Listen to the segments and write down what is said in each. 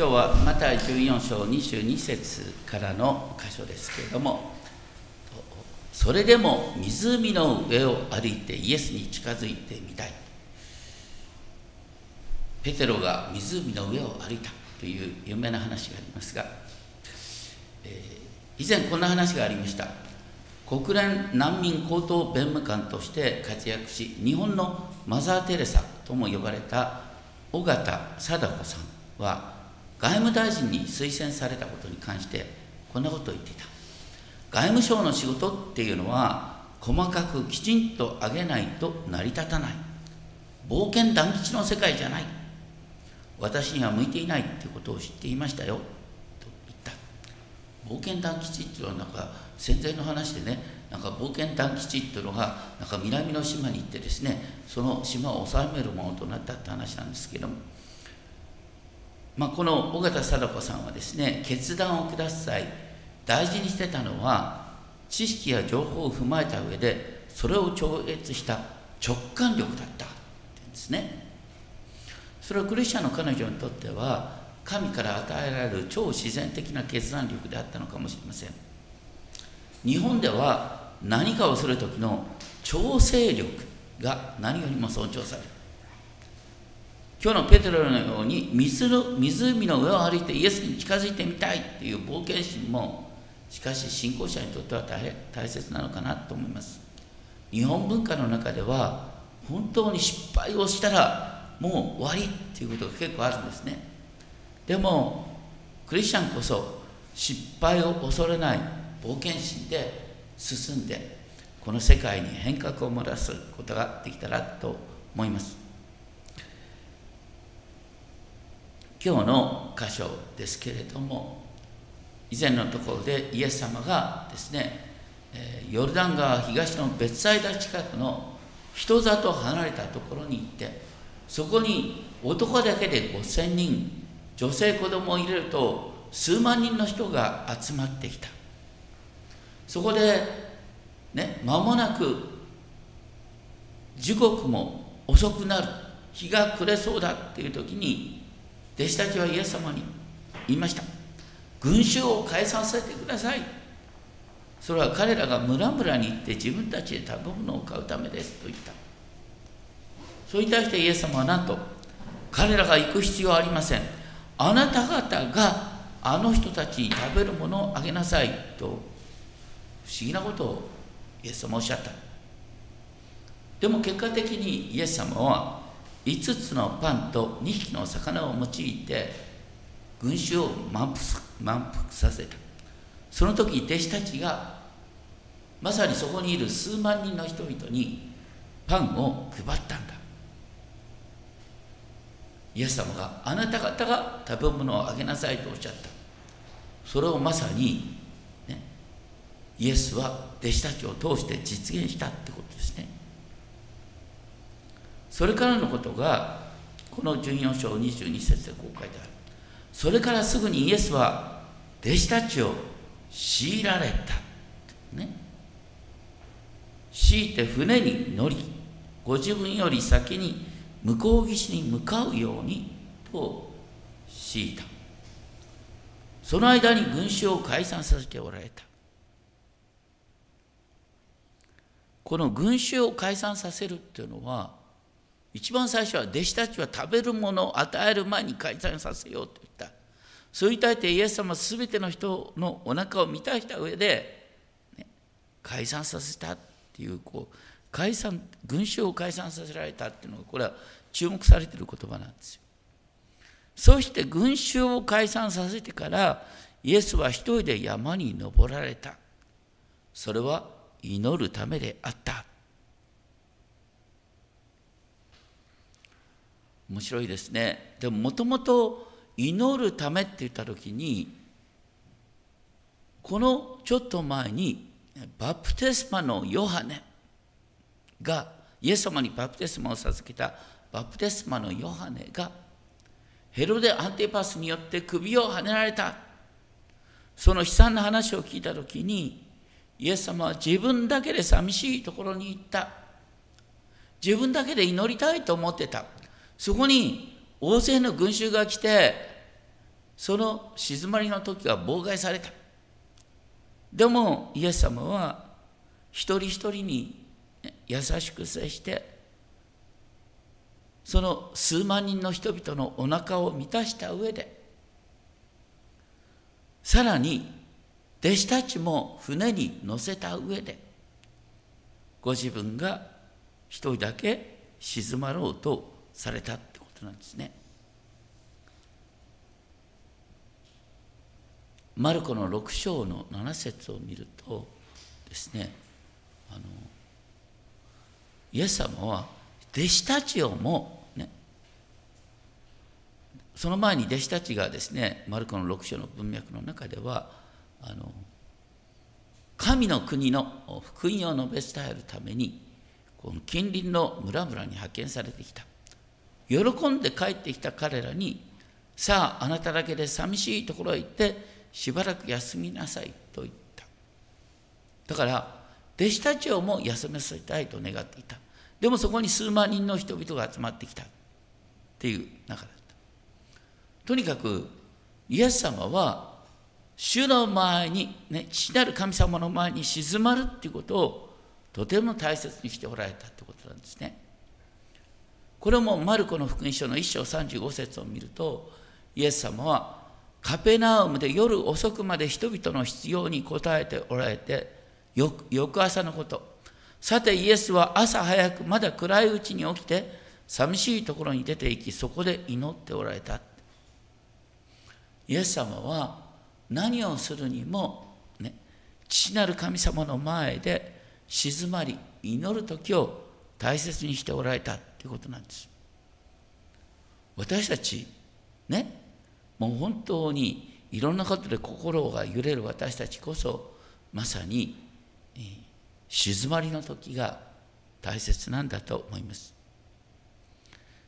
今日はまた14章22節からの箇所ですけれどもそれでも湖の上を歩いてイエスに近づいてみたい。ペテロが湖の上を歩いたという有名な話がありますが、えー、以前こんな話がありました。国連難民高等弁務官として活躍し日本のマザー・テレサとも呼ばれた尾形貞子さんは外務大臣に推薦されたことに関してこんなことを言っていた。外務省の仕事っていうのは細かくきちんと上げないと成り立たない。冒険団吉の世界じゃない。私には向いていないっていうことを知っていましたよ。と言った。冒険団吉っていうのはなんか戦前の話でねなんか冒険団吉っていうのがなんか南の島に行ってですねその島を治めるものとなったって話なんですけども。まあ、この尾形貞子さんはですね決断を下す際大事にしてたのは知識や情報を踏まえた上でそれを超越した直感力だったっんですね。それはクリスチャンの彼女にとっては神から与えられる超自然的な決断力であったのかもしれません。日本では何かをする時の調整力が何よりも尊重される。今日のペテロのように水の湖の上を歩いてイエスに近づいてみたいっていう冒険心もしかし信仰者にとっては大変大切なのかなと思います。日本文化の中では本当に失敗をしたらもう終わりっていうことが結構あるんですね。でもクリスチャンこそ失敗を恐れない冒険心で進んでこの世界に変革をもたらすことができたらと思います。今日の箇所ですけれども以前のところでイエス様がですねヨルダン川東の別サイダ近くの人里離れたところに行ってそこに男だけで5000人女性子供を入れると数万人の人が集まってきた。そこでね間もなく時刻も遅くなる日が暮れそうだっていう時に弟子たちはイエス様に言いました。群衆を解散させてください。それは彼らが村々に行って自分たちで食べ物を買うためです。と言った。それに対してイエス様は何と彼らが行く必要はありません。あなた方があの人たちに食べるものをあげなさい。と不思議なことをイエス様はおっしゃった。でも結果的にイエス様は5つのパンと2匹の魚を用いて群衆を満腹満腹させた。その時弟子たちがまさにそこにいる数万人の人々にパンを配ったんだ。イエス様があなた方が食べ物をあげなさいとおっしゃった。それをまさに、ね、イエスは弟子たちを通して実現したってことですね。それからのことがこの14章22節でこう書いてある。それからすぐにイエスは弟子たちを強いられた。ね。強いて船に乗りご自分より先に向こう岸に向かうようにと強いた。その間に群衆を解散させておられた。この群衆を解散させるっていうのは一番最初は弟子たちは食べるものを与える前に解散させようと言った。それに対してイエス様は全ての人のお腹を満たした上で、ね、解散させたっていうこう解散群衆を解散させられたっていうのがこれは注目されている言葉なんですよ。そして群衆を解散させてからイエスは一人で山に登られた。それは祈るためであった。面白いですね。でももともと祈るためって言った時にこのちょっと前にバプテスマのヨハネがイエス様にバプテスマを授けたバプテスマのヨハネがヘロデ・アンティパスによって首をはねられた。その悲惨な話を聞いた時にイエス様は自分だけで寂しいところに行った。自分だけで祈りたいと思ってた。そこに大勢の群衆が来てその静まりの時は妨害された。でもイエス様は一人一人に優しく接してその数万人の人々のお腹を満たした上でさらに弟子たちも船に乗せた上でご自分が一人だけ静まろうとされたってことなんですね。マルコの6章の7節を見るとですねあのイエス様は弟子たちをもねその前に弟子たちがですねマルコの6章の文脈の中ではあの神の国の福音を述べ伝えるためにこの近隣の村々に派遣されてきた喜んで帰ってきた彼らにさああなただけで寂しいところへ行ってしばらく休みなさいと言った。だから弟子たちをも休ませたいと願っていた。でもそこに数万人の人々が集まってきた。っていう中だった。とにかくイエス様は主の前に、ね、父なる神様の前に静まるっていうことをとても大切にしておられたってことなんですね。これもマルコの福音書の1章35節を見るとイエス様はカペナウムで夜遅くまで人々の必要に応えておられて翌朝のこと。さてイエスは朝早くまだ暗いうちに起きて寂しいところに出て行きそこで祈っておられた。イエス様は何をするにも、ね、父なる神様の前で静まり祈る時を大切にしておられたということなんです私たちねもう本当にいろんなことで心が揺れる私たちこそまさに、えー、静まりの時が大切なんだと思います。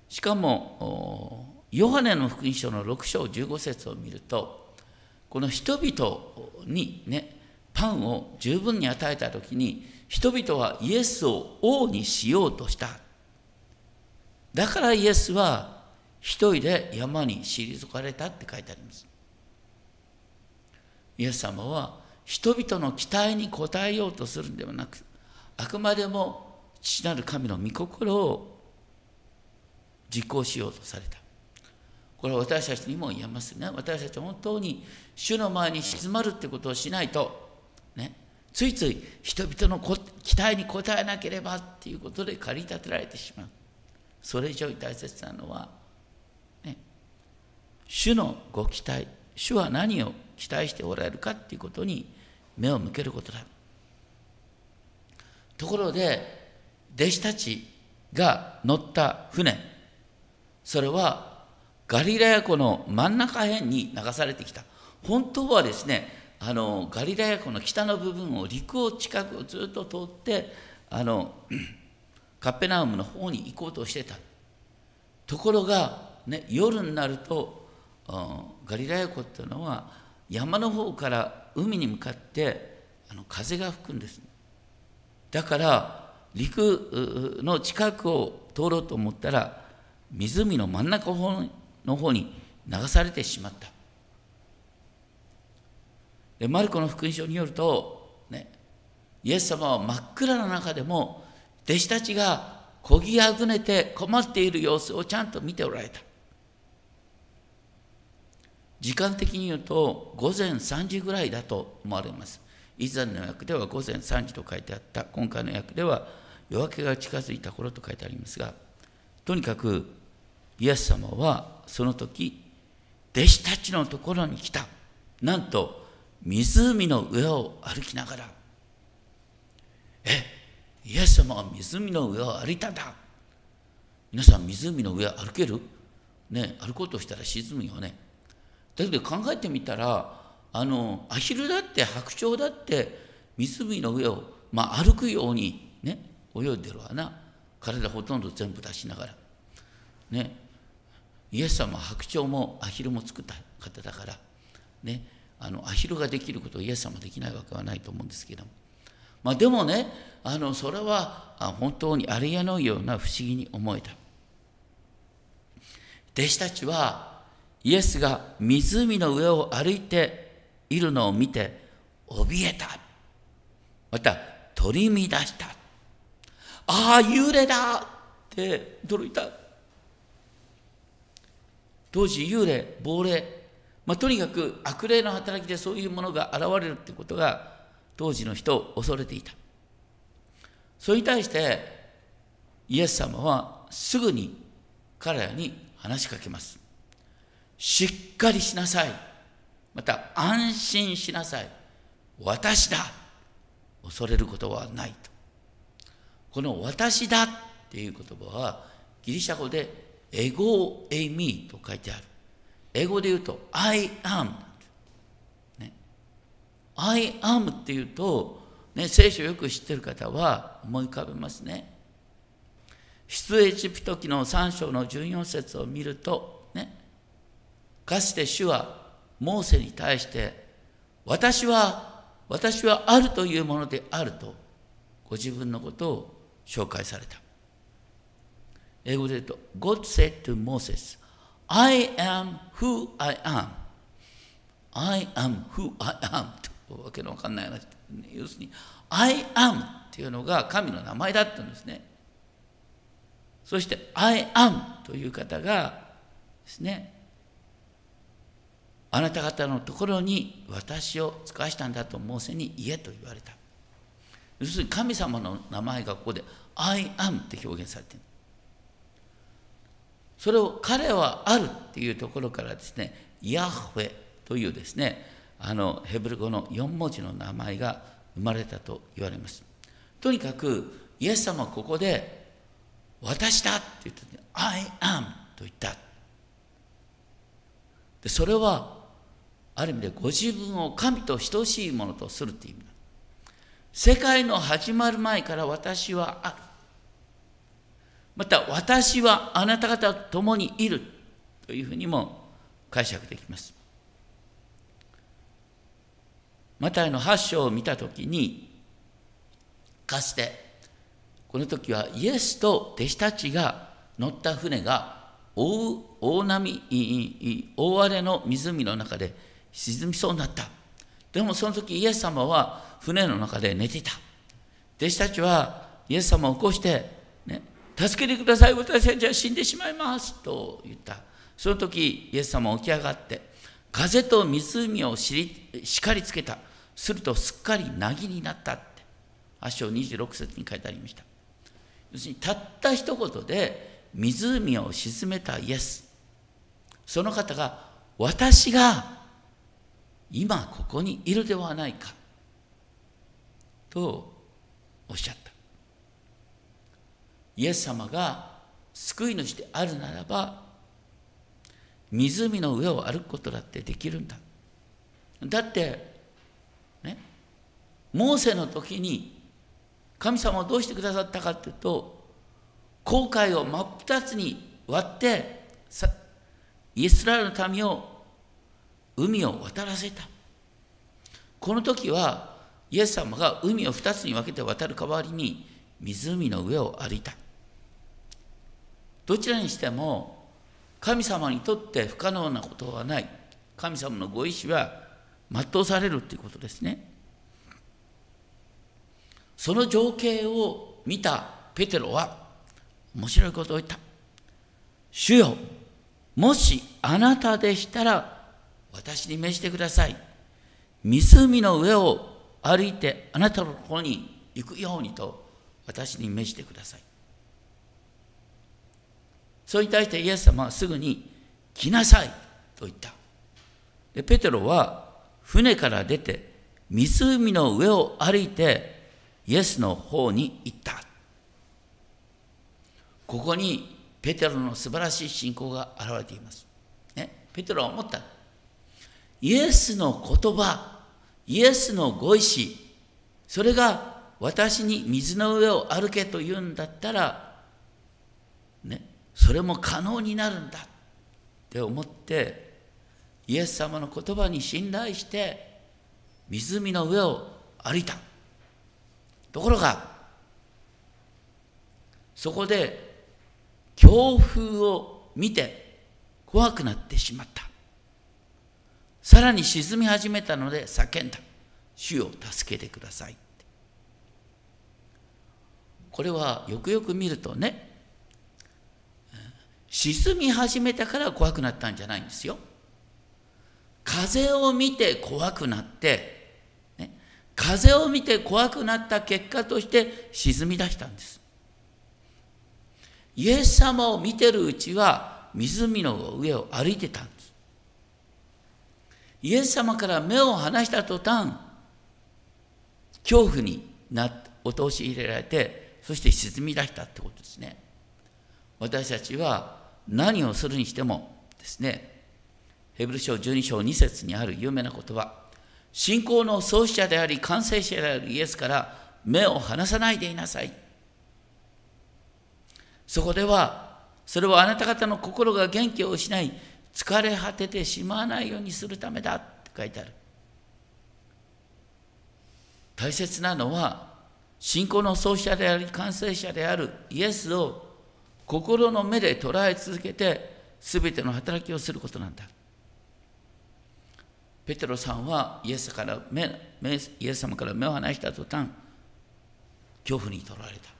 しかもヨハネの福音書の6章15節を見るとこの人々にねパンを十分に与えた時に人々はイエスを王にしようとしただからイエスは一人で山に退かれたって書いてあります。イエス様は人々の期待に応えようとするんではなく、あくまでも父なる神の御心を実行しようとされた。これは私たちにも言えますね。私たちは本当に主の前に静まるってことをしないと、ね、ついつい人々の期待に応えなければっていうことで駆り立てられてしまう。それ以上に大切なのは、ね主のご期待主は何を期待しておられるかっていうことに目を向けることだところで弟子たちが乗った船それはガリラヤ湖の真ん中辺に流されてきた本当はですねあのガリラヤ湖の北の部分を陸を近くをずっと通ってあの カペナウムの方に行こうとしてた。ところが、ね、夜になるとガリラヤ湖っていうのは山の方から海に向かってあの風が吹くんです。だから陸の近くを通ろうと思ったら湖の真ん中の方に流されてしまった。マルコの福音書によると、ね、イエス様は真っ暗な中でも弟子たちがこぎあぐねて困っている様子をちゃんと見ておられた時間的に言うと午前3時ぐらいだと思われます。以前の訳では午前3時と書いてあった、今回の訳では夜明けが近づいた頃と書いてありますが、とにかくイエス様はその時、弟子たちのところに来た。なんと湖の上を歩きながら、え、イエス様は湖の上を歩いたんだ。皆さん湖の上歩ける？ね、歩こうとしたら沈むよね。だけど考えてみたらあのアヒルだって白鳥だって湖の上を、まあ、歩くようにね泳いでるわな体ほとんど全部出しながらねイエス様は白鳥もアヒルも作った方だからねあのアヒルができることをイエス様できないわけはないと思うんですけどもまあでもねあのそれは本当にありえのような不思議に思えた弟子たちはイエスが湖の上を歩いているのを見て怯えた。また取り乱した。ああ、幽霊だって驚いた。当時幽霊、亡霊、まあ、とにかく悪霊の働きでそういうものが現れるってことが当時の人を恐れていた。それに対してイエス様はすぐに彼らに話しかけます。しっかりしなさい。また安心しなさい。私だ。恐れることはないと。この私だっていう言葉はギリシャ語でエゴエミーと書いてある。英語で言うと I am、ね。I am っていうと、ね、聖書よく知ってる方は思い浮かべますね。出エジプト記の3章の14節を見ると、ね、かつて主はモーセに対して、私は、私はあるというものであると、ご自分のことを紹介された。英語で言うと、God said to Moses, I am who I am. I am who I am. とわけのわかんない話。要するに、I am っていうのが神の名前だったんですね。そして I am という方がですね、あなた方のところに私を使わしたんだとモーセに言えと言われた。要するに神様の名前がここで I am って表現されている。それを彼はあるっていうところからですね、ヤッフェというですね、あのヘブル語の4文字の名前が生まれたと言われます。とにかくイエス様はここで私だって言った時に I am と言った。でそれはある意味でご自分を神と等しいものとするという意味だ。世界の始まる前から私はある。また私はあなた方と共にいるというふうにも解釈できます。マタイの8章を見たときにかつてこの時はイエスと弟子たちが乗った船が大大波大荒れの湖の中で沈みそうになった。でもその時イエス様は船の中で寝ていた。弟子たちはイエス様を起こして、助けてください私たちは死んでしまいますと言った。その時イエス様起き上がって風と湖をしり叱りつけた。するとすっかりなぎになったって。8章26節に書いてありました。要するにたった一言で湖を沈めたイエス。その方が私が今ここにいるではないかとおっしゃった。イエス様が救い主であるならば湖の上を歩くことだってできるんだ。だってねモーセの時に神様はどうしてくださったかっていうと航海を真っ二つに割ってイスラエルの民を海を渡らせた。この時はイエス様が海を二つに分けて渡る代わりに湖の上を歩いた。どちらにしても神様にとって不可能なことはない神様のご意志は全うされるということですねその情景を見たペテロは面白いことを言った。主よ、もしあなたでしたら私に召してください。湖の上を歩いてあなたのところに行くようにと私に召してください。それに対してイエス様はすぐに来なさいと言った。でペテロは船から出て湖の上を歩いてイエスの方に行った。ここにペテロの素晴らしい信仰が現れています。ね、ペテロは思った。イエスの言葉、イエスのご意志、それが私に水の上を歩けと言うんだったら、ね、それも可能になるんだって思って、イエス様の言葉に信頼して、湖の上を歩いた。ところがそこで強風を見て怖くなってしまったさらに沈み始めたので叫んだ。主を助けてください。これはよくよく見るとね、沈み始めたから怖くなったんじゃないんですよ。風を見て怖くなって、ね、風を見て怖くなった結果として沈み出したんです。イエス様を見てるうちは湖の上を歩いてたんです。イエス様から目を離した途端、恐怖になって陥れられて、そして沈み出したってことですね。私たちは何をするにしてもですね、ヘブル書12章2節にある有名な言葉、信仰の創始者であり完成者であるイエスから目を離さないでいなさい。そこでは、それはあなた方の心が元気を失い、疲れ果ててしまわないようにするためだって書いてある。大切なのは、信仰の創始者であり、完成者であるイエスを心の目で捉え続けて、すべての働きをすることなんだ。ペテロさんはイエスから目イエス様から目を離した途端、恐怖にとらわれた。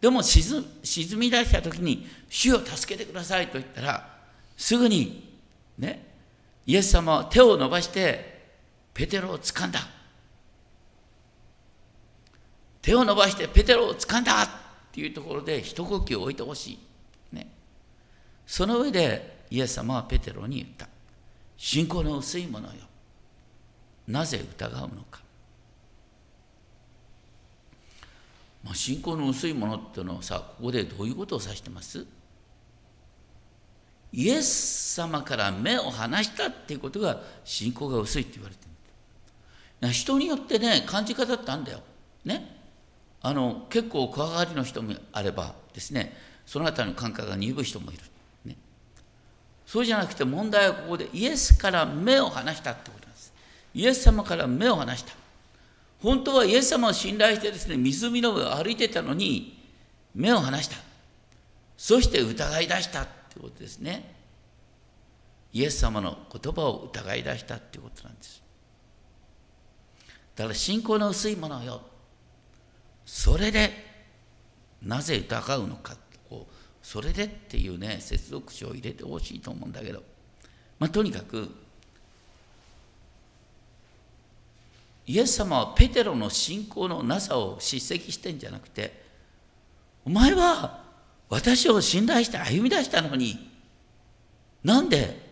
でも沈沈み出した時に「主を助けてください」と言ったらすぐにねイエス様は手を伸ばしてペテロを掴んだ手を伸ばしてペテロを掴んだっていうところで一呼吸置いてほしい、ね、その上でイエス様はペテロに言った。信仰の薄いものよ。なぜ疑うのか。まあ、信仰の薄いものっていうのはさここでどういうことを指してます？イエス様から目を離したっていうことが信仰が薄いって言われてる人によってね感じ方ってあるんだよ。ね。あの結構怖がりの人もあればですねその辺りの感覚が鈍い人もいる。ね、そうじゃなくて問題はここでイエスから目を離したってことなんです。イエス様から目を離した。本当はイエス様を信頼してですね、湖の上を歩いてたのに、目を離した。そして疑い出したってことですね。イエス様の言葉を疑い出したっていうことなんです。だから信仰の薄いものよ。それで、なぜ疑うのか。こうそれでっていうね、接続詞を入れてほしいと思うんだけど、まあ、とにかく、イエス様はペテロの信仰のなさを叱責してんじゃなくて、お前は私を信頼して歩み出したのに、なんで、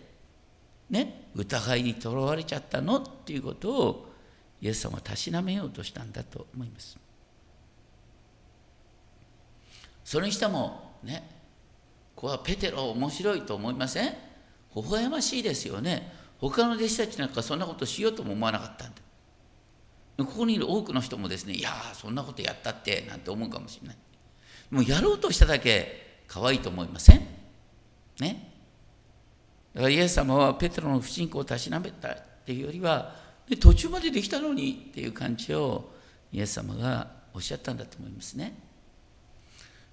ね、疑いにとらわれちゃったの？っていうことをイエス様はたしなめようとしたんだと思います。それにしてもね、ここはペテロ面白いと思いません？微笑ましいですよね。他の弟子たちなんかそんなことしようとも思わなかったんだ。ここにいる多くの人もですねいやそんなことやったってなんて思うかもしれない。もうやろうとしただけ可愛いと思いません？ね？だからイエス様はペテロの不信仰をたしなめたっていうよりはで途中までできたのにっていう感じをイエス様がおっしゃったんだと思いますね。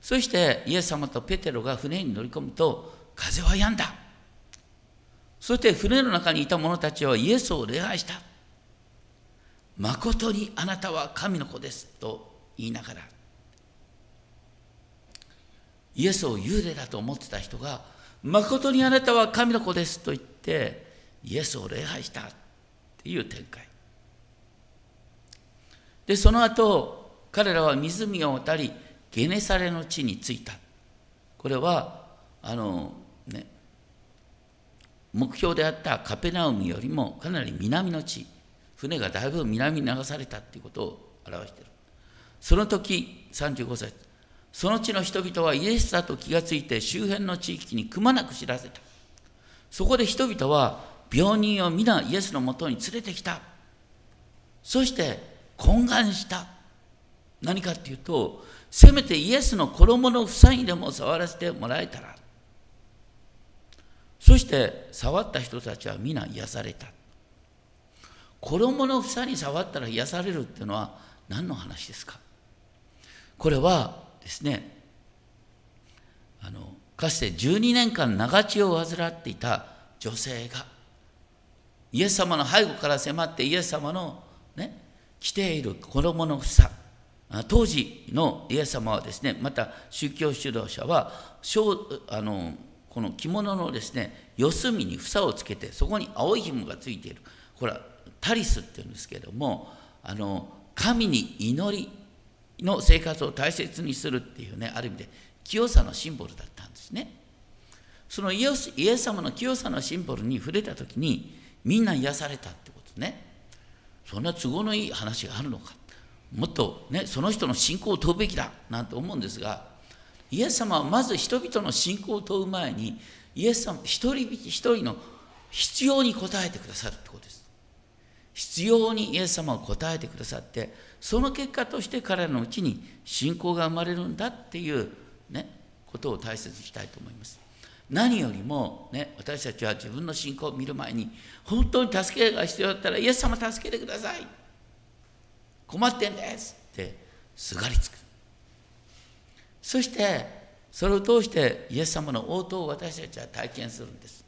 そしてイエス様とペテロが船に乗り込むと風は止んだ。そして船の中にいた者たちはイエスを礼拝した誠にあなたは神の子ですと言いながらイエスを幽霊だと思ってた人が誠にあなたは神の子ですと言ってイエスを礼拝したっていう展開。でその後彼らは湖を渡りゲネサレの地に着いた。これはあのね目標であった。カペナウムよりもかなり南の地船がだいぶ南に流された。っていうことを表している。その時、35節その地の人々はイエスだと気がついて周辺の地域にくまなく知らせた。そこで人々は病人を皆イエスのもとに連れてきた。そして懇願した。何かっていうと、せめてイエスの衣の房にでも触らせてもらえたら。そして触った人たちは皆癒された。衣の房に触ったら癒されるっていうのは何の話ですか？これはですねあのかつて12年間長血を患っていた女性がイエス様の背後から迫ってイエス様のね着ている衣の房当時のイエス様はですねまた宗教指導者はあのこの着物のですね四隅に房をつけてそこに青い紐がついている。これはタリスっていうんですけれどもあの神に祈りの生活を大切にするっていうねある意味で清さのシンボルだったんですね。そのイエスイエス様の清さのシンボルに触れた時にみんな癒されたってことね。そんな都合のいい話があるのかもっとねその人の信仰を問うべきだなんて思うんですがイエス様はまず人々の信仰を問う前にイエス様一人一人の必要に応えてくださるってことです。必要にイエス様を答えてくださってその結果として彼らのうちに信仰が生まれるんだっていうねことを大切にしたいと思います。何よりも、ね、私たちは自分の信仰を見る前に本当に助けが必要だったらイエス様助けてください。困ってんですってすがりつく。そしてそれを通してイエス様の応答を私たちは体験するんです。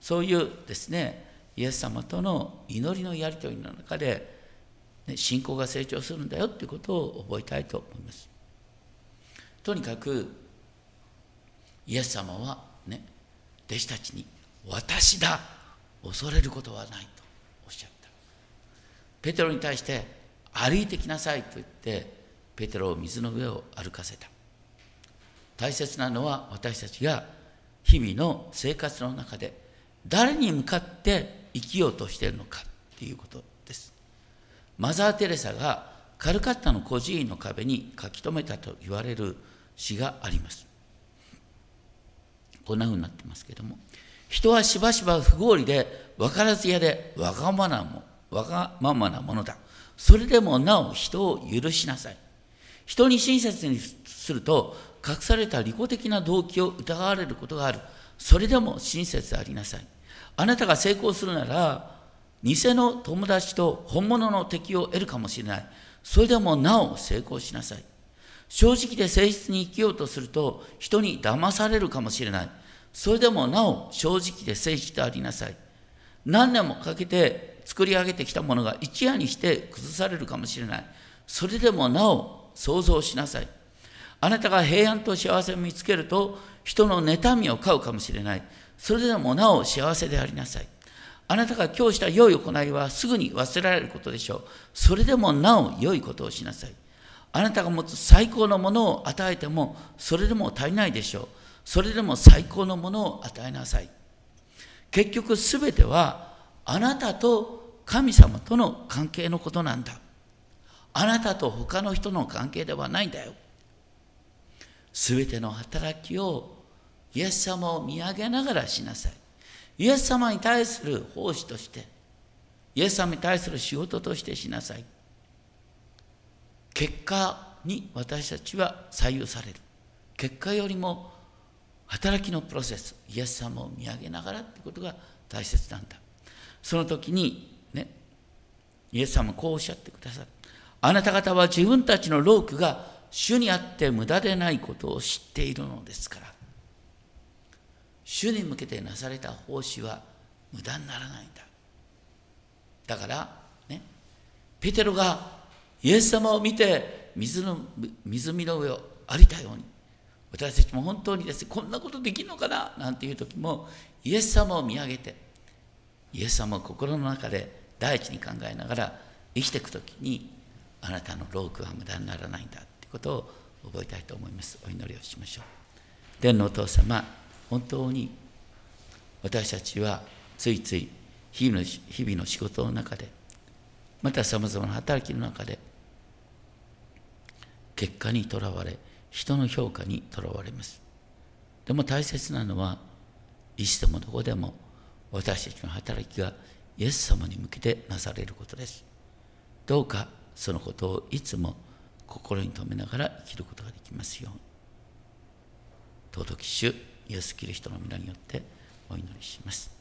そういうですねイエス様との祈りのやり取りの中で、ね、信仰が成長するんだよということを覚えたいと思います。とにかくイエス様はね弟子たちに「私だ恐れることはない」とおっしゃった。ペテロに対して「歩いてきなさい」と言ってペテロを水の上を歩かせた。大切なのは私たちが日々の生活の中で誰に向かって生きようとしているのかっていうことです。マザー・テレサがカルカッタの孤児院の壁に書き留めたと言われる詩があります。こんなふうになってますけども人はしばしば不合理で分からず屋でわがままなもわがままなものだ。それでもなお人を許しなさい人に親切にすると隠された利己的な動機を疑われることがある。それでも親切でありなさい。あなたが成功するなら、偽の友達と本物の敵を得るかもしれない。それでもなお成功しなさい。正直で誠実に生きようとすると、人に騙されるかもしれない。それでもなお正直で誠実でありなさい。何年もかけて作り上げてきたものが一夜にして崩されるかもしれない。それでもなお想像しなさい。あなたが平安と幸せを見つけると、人の妬みを買うかもしれない。それでもなお幸せでありなさい。あなたが今日した良い行いはすぐに忘れられることでしょう。それでもなお良いことをしなさい。あなたが持つ最高のものを与えても、それでも足りないでしょう。それでも最高のものを与えなさい。結局すべては、あなたと神様との関係のことなんだ。あなたと他の人の関係ではないんだよ。すべての働きをイエス様を見上げながらしなさい。イエス様に対する奉仕として、イエス様に対する仕事としてしなさい。結果に私たちは左右される。結果よりも働きのプロセス、イエス様を見上げながらということが大切なんだ。その時にね、イエス様こうおっしゃってくださる。あなた方は自分たちの労苦が主にあって無駄でないことを知っているのですから。主に向けてなされた奉仕は無駄にならないんだ。だからねペテロがイエス様を見て水の湖の上を歩いたように私たちも本当にですねこんなことできるのかな？なんていう時もイエス様を見上げてイエス様を心の中で第一に考えながら生きていく時にあなたの労苦は無駄にならないんだことを覚えたいと思います。お祈りをしましょう。天のお父様本当に私たちはついつい日々の日々の仕事の中でまたさまざまな働きの中で結果にとらわれ人の評価にとらわれます。でも大切なのはいつでもどこでも私たちの働きがイエス様に向けてなされることです。どうかそのことをいつも心に留めながら生きることができますように。尊き主イエス・キリストの皆によってお祈りします。